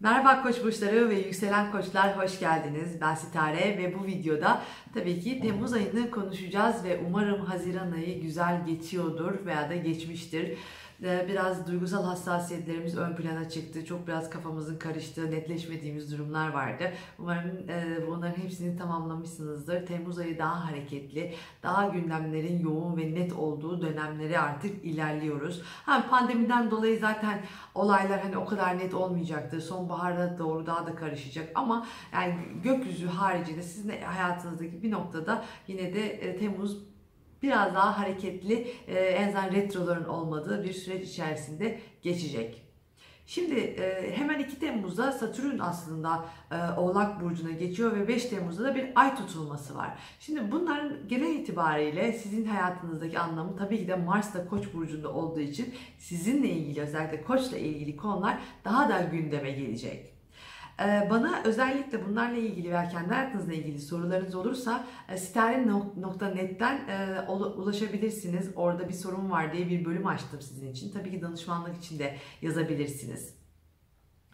Merhaba koç burçları ve yükselen koçlar hoş geldiniz. Ben Sitare ve bu videoda tabii ki Temmuz ayını konuşacağız ve umarım Haziran ayı güzel geçiyordur veya da geçmiştir. Ee, biraz duygusal hassasiyetlerimiz ön plana çıktı. Çok biraz kafamızın karıştığı, netleşmediğimiz durumlar vardı. Umarım e, bunların hepsini tamamlamışsınızdır. Temmuz ayı daha hareketli, daha gündemlerin yoğun ve net olduğu dönemleri artık ilerliyoruz. Ha, pandemiden dolayı zaten olaylar hani o kadar net olmayacaktır. Sonbaharda doğru daha da karışacak ama yani gökyüzü haricinde sizin hayatınızdaki bir noktada yine de e, Temmuz biraz daha hareketli, e, en azından retroların olmadığı bir süreç içerisinde geçecek. Şimdi e, hemen 2 Temmuz'da Satürn aslında e, Oğlak Burcu'na geçiyor ve 5 Temmuz'da da bir ay tutulması var. Şimdi bunların genel itibariyle sizin hayatınızdaki anlamı tabii ki de Mars'ta Koç Burcu'nda olduğu için sizinle ilgili özellikle Koç'la ilgili konular daha da gündeme gelecek. Ee, bana özellikle bunlarla ilgili veya kendi hayatınızla ilgili sorularınız olursa e, sitarin.net'ten e, ulaşabilirsiniz. Orada bir sorun var diye bir bölüm açtım sizin için. Tabii ki danışmanlık için de yazabilirsiniz.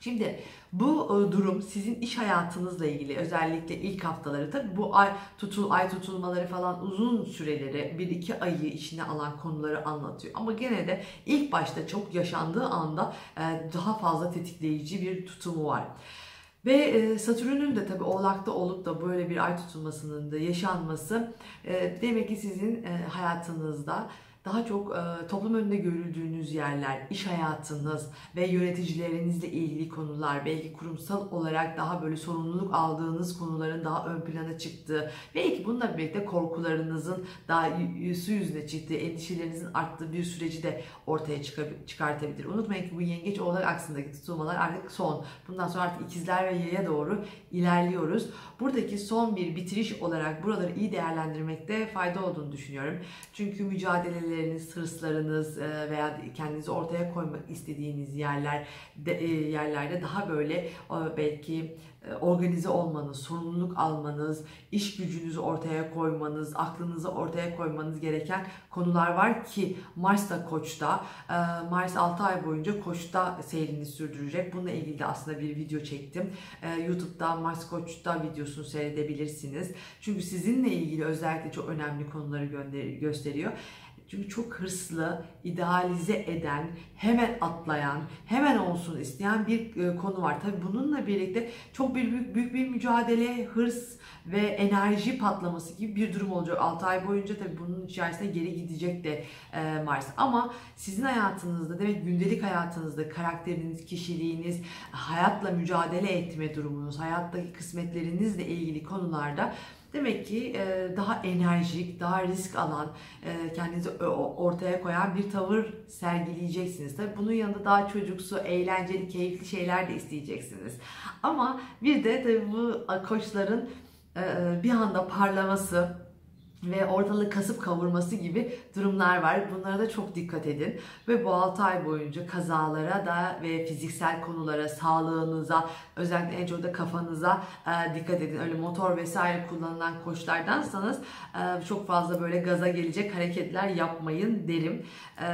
Şimdi bu e, durum sizin iş hayatınızla ilgili özellikle ilk haftaları tabii bu ay tutul ay tutulmaları falan uzun süreleri bir iki ayı içine alan konuları anlatıyor. Ama gene de ilk başta çok yaşandığı anda daha fazla tetikleyici bir tutumu var. Ve e, Satürn'ün de tabii Oğlak'ta olup da böyle bir ay tutulmasının da yaşanması e, demek ki sizin e, hayatınızda daha çok e, toplum önünde görüldüğünüz yerler, iş hayatınız ve yöneticilerinizle ilgili konular, belki kurumsal olarak daha böyle sorumluluk aldığınız konuların daha ön plana çıktığı, belki bununla birlikte korkularınızın daha su yüzüne çıktığı, endişelerinizin arttığı bir süreci de ortaya çıkartabilir. Unutmayın ki bu yengeç oğlak aksındaki tutulmalar artık son. Bundan sonra artık ikizler ve yaya doğru ilerliyoruz. Buradaki son bir bitiriş olarak buraları iyi değerlendirmekte fayda olduğunu düşünüyorum. Çünkü mücadeleler hayalleriniz, hırslarınız e, veya kendinizi ortaya koymak istediğiniz yerler e, yerlerde daha böyle belki e, organize olmanız, sorumluluk almanız, iş gücünüzü ortaya koymanız, aklınızı ortaya koymanız gereken konular var ki Mars da Koç'ta. Mars 6 ay boyunca Koç'ta seyrini sürdürecek. Bununla ilgili de aslında bir video çektim. YouTube'da Mars Koç'ta videosunu seyredebilirsiniz. Çünkü sizinle ilgili özellikle çok önemli konuları gösteriyor. Çünkü çok hırslı, idealize eden, hemen atlayan, hemen olsun isteyen bir e, konu var. Tabii bununla birlikte çok büyük, büyük bir mücadele, hırs ve enerji patlaması gibi bir durum olacak. 6 ay boyunca tabii bunun içerisinde geri gidecek de e, Mars. Ama sizin hayatınızda demek gündelik hayatınızda karakteriniz, kişiliğiniz, hayatla mücadele etme durumunuz, hayattaki kısmetlerinizle ilgili konularda Demek ki e, daha enerjik, daha risk alan, e, kendinizi ortaya koyan bir tavır sergileyeceksiniz. Tabii bunun yanında daha çocuksu, eğlenceli, keyifli şeyler de isteyeceksiniz. Ama bir de tabii bu koçların e, bir anda parlaması, ve ortalığı kasıp kavurması gibi durumlar var. Bunlara da çok dikkat edin. Ve bu 6 ay boyunca kazalara da ve fiziksel konulara, sağlığınıza, özellikle en çok da kafanıza e, dikkat edin. Öyle motor vesaire kullanılan koçlardansanız e, çok fazla böyle gaza gelecek hareketler yapmayın derim. E,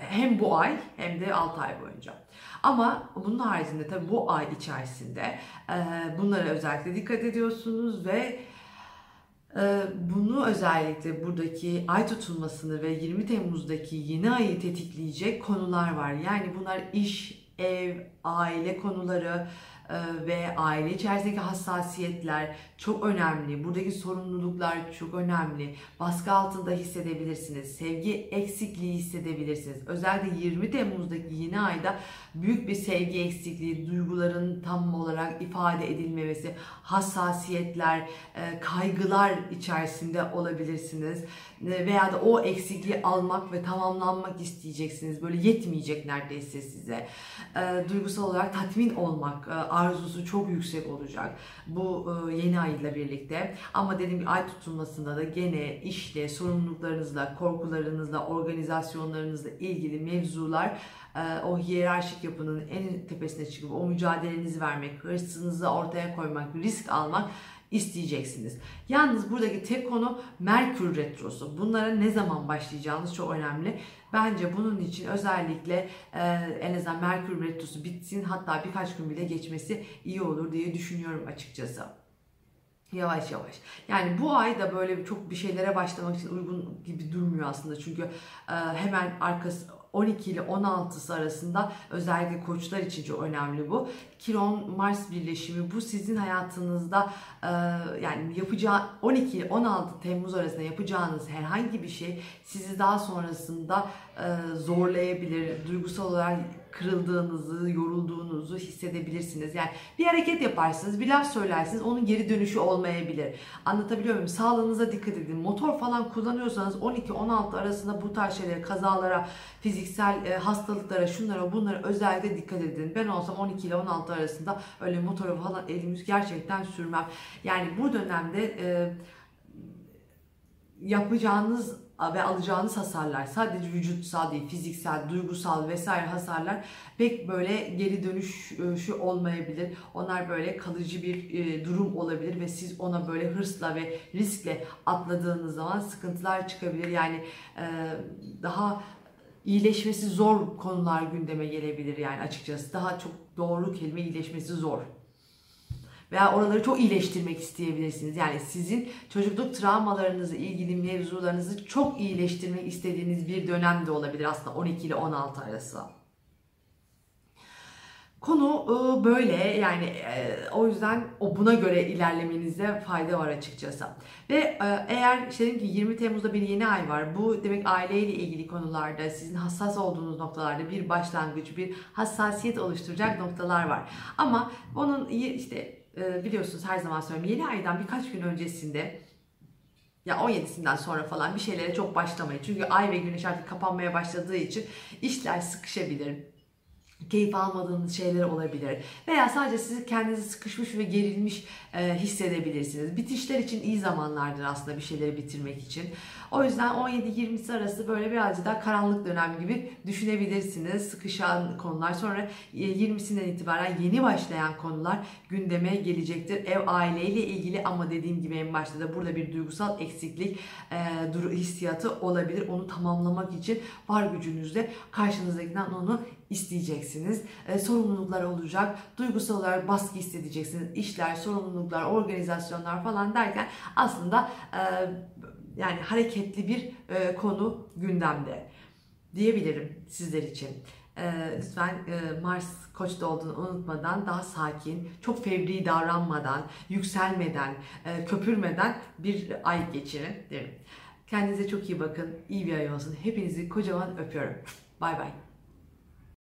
hem bu ay hem de 6 ay boyunca. Ama bunun haricinde tabii bu ay içerisinde e, bunlara özellikle dikkat ediyorsunuz ve bunu özellikle buradaki ay tutulmasını ve 20 Temmuz'daki yeni ayı tetikleyecek konular var. Yani bunlar iş, ev, aile konuları, ve aile içerisindeki hassasiyetler çok önemli. Buradaki sorumluluklar çok önemli. Baskı altında hissedebilirsiniz. Sevgi eksikliği hissedebilirsiniz. Özellikle 20 Temmuz'daki yeni ayda büyük bir sevgi eksikliği, duyguların tam olarak ifade edilmemesi, hassasiyetler, e, kaygılar içerisinde olabilirsiniz. E, veya da o eksikliği almak ve tamamlanmak isteyeceksiniz. Böyle yetmeyecek neredeyse size. Duygusal olarak tatmin olmak, arzusu çok yüksek olacak bu e, yeni ay ile birlikte. Ama dediğim gibi ay tutulmasında da gene işle, sorumluluklarınızla, korkularınızla, organizasyonlarınızla ilgili mevzular e, o hiyerarşik yapının en tepesine çıkıp o mücadelenizi vermek, hırsınızı ortaya koymak, risk almak isteyeceksiniz. Yalnız buradaki tek konu Merkür Retrosu. Bunlara ne zaman başlayacağınız çok önemli. Bence bunun için özellikle e, en azından Merkür Retrosu bitsin hatta birkaç gün bile geçmesi iyi olur diye düşünüyorum açıkçası. Yavaş yavaş. Yani bu ay da böyle çok bir şeylere başlamak için uygun gibi durmuyor aslında. Çünkü e, hemen arkası 12 ile 16'sı arasında özellikle koçlar için çok önemli bu. Kiron Mars birleşimi bu sizin hayatınızda e, yani yapacağı 12 ile 16 Temmuz arasında yapacağınız herhangi bir şey sizi daha sonrasında e, zorlayabilir. Duygusal olarak kırıldığınızı, yorulduğunuzu hissedebilirsiniz. Yani bir hareket yaparsınız, bir laf söylersiniz, onun geri dönüşü olmayabilir. Anlatabiliyor muyum? Sağlığınıza dikkat edin. Motor falan kullanıyorsanız 12-16 arasında bu tarz şeylere, kazalara, fiziksel e, hastalıklara, şunlara, bunlara özellikle dikkat edin. Ben olsam 12 ile 16 arasında öyle motora falan elimiz gerçekten sürmem. Yani bu dönemde e, yapacağınız ve alacağınız hasarlar sadece vücutsal değil fiziksel, duygusal vesaire hasarlar pek böyle geri dönüş şu olmayabilir. Onlar böyle kalıcı bir e, durum olabilir ve siz ona böyle hırsla ve riskle atladığınız zaman sıkıntılar çıkabilir. Yani e, daha iyileşmesi zor konular gündeme gelebilir yani açıkçası. Daha çok doğru kelime iyileşmesi zor veya oraları çok iyileştirmek isteyebilirsiniz. Yani sizin çocukluk travmalarınızı, ilgili mevzularınızı çok iyileştirmek istediğiniz bir dönem de olabilir aslında 12 ile 16 arası. Konu ıı, böyle yani e, o yüzden o buna göre ilerlemenize fayda var açıkçası. Ve e, eğer işte dedim ki 20 Temmuz'da bir yeni ay var. Bu demek aileyle ilgili konularda sizin hassas olduğunuz noktalarda bir başlangıç, bir hassasiyet oluşturacak noktalar var. Ama onun işte e, biliyorsunuz her zaman söylüyorum yeni aydan birkaç gün öncesinde ya 17'sinden sonra falan bir şeylere çok başlamayın. Çünkü ay ve güneş artık kapanmaya başladığı için işler sıkışabilir keyif almadığınız şeyler olabilir. Veya sadece sizi kendinizi sıkışmış ve gerilmiş e, hissedebilirsiniz. Bitişler için iyi zamanlardır aslında bir şeyleri bitirmek için. O yüzden 17-20'si arası böyle birazcık daha karanlık dönem gibi düşünebilirsiniz. Sıkışan konular. Sonra 20'sinden itibaren yeni başlayan konular gündeme gelecektir. Ev aileyle ilgili ama dediğim gibi en başta da burada bir duygusal eksiklik e, hissiyatı olabilir. Onu tamamlamak için var gücünüzle karşınızdakinden onu isteyeceksiniz. E, sorumluluklar olacak. Duygusal olarak baskı hissedeceksiniz. İşler, sorumluluklar, organizasyonlar falan derken aslında e, yani hareketli bir e, konu gündemde diyebilirim sizler için. E, lütfen e, Mars Koç'ta olduğunu unutmadan daha sakin, çok fevri davranmadan, yükselmeden, e, köpürmeden bir ay geçirin derim. Kendinize çok iyi bakın. İyi bir ay olsun. Hepinizi kocaman öpüyorum. Bay bay.